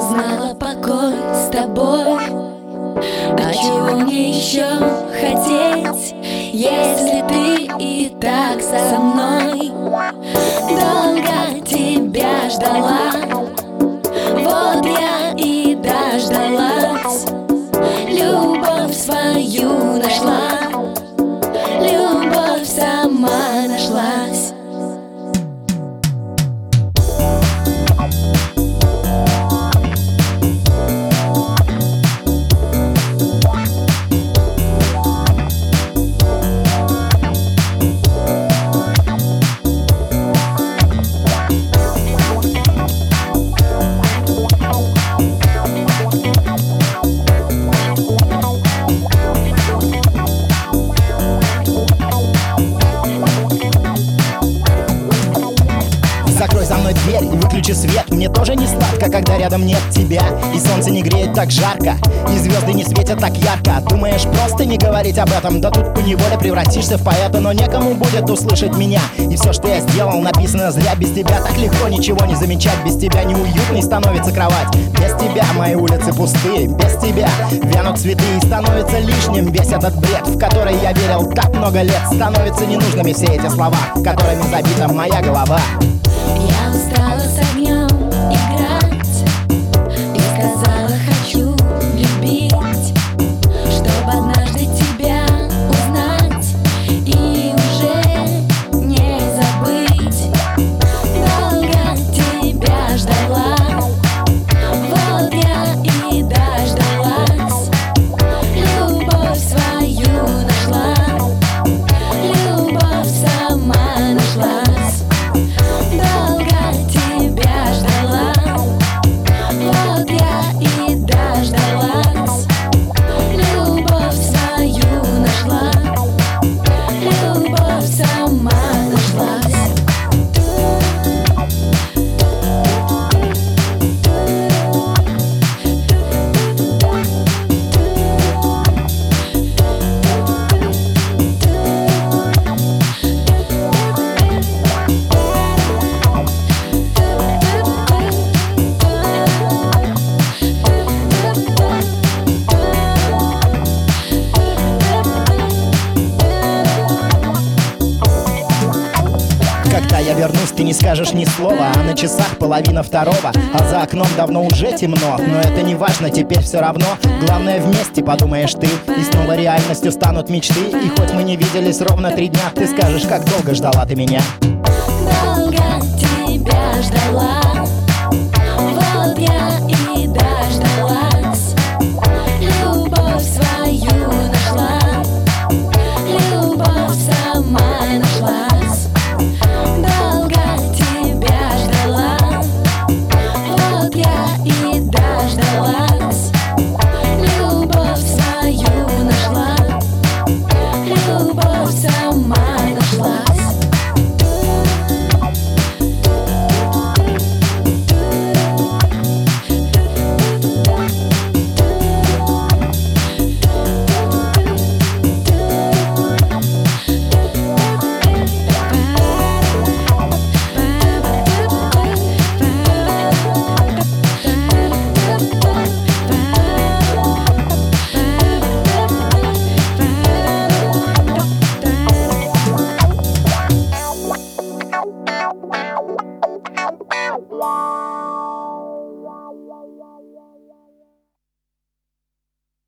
знала покой с тобой. А чего мне еще хотеть, если ты и так со мной? Долго тебя ждала, дверь выключи свет. Мне тоже не сладко, когда рядом нет тебя. И солнце не греет так жарко И звезды не светят так ярко. Думаешь, просто не говорить об этом? Да тут поневоле превратишься в поэта Но некому будет услышать меня. И все, что я сделал, написано зря. Без тебя так легко ничего не замечать. Без тебя неуютной становится кровать. Без тебя мои улицы пустые Без тебя вянут цветы. И становится лишним весь этот бред В который я верил так много лет. Становятся ненужными все эти слова Которыми забита моя голова. Я устала Я вернусь, ты не скажешь ни слова. А на часах половина второго А за окном давно уже темно. Но это не важно, теперь все равно. Главное вместе, подумаешь ты. И снова реальностью станут мечты. И хоть мы не виделись ровно три дня Ты скажешь, как долго ждала ты меня. Долго тебя ждала. Вот я и дождалась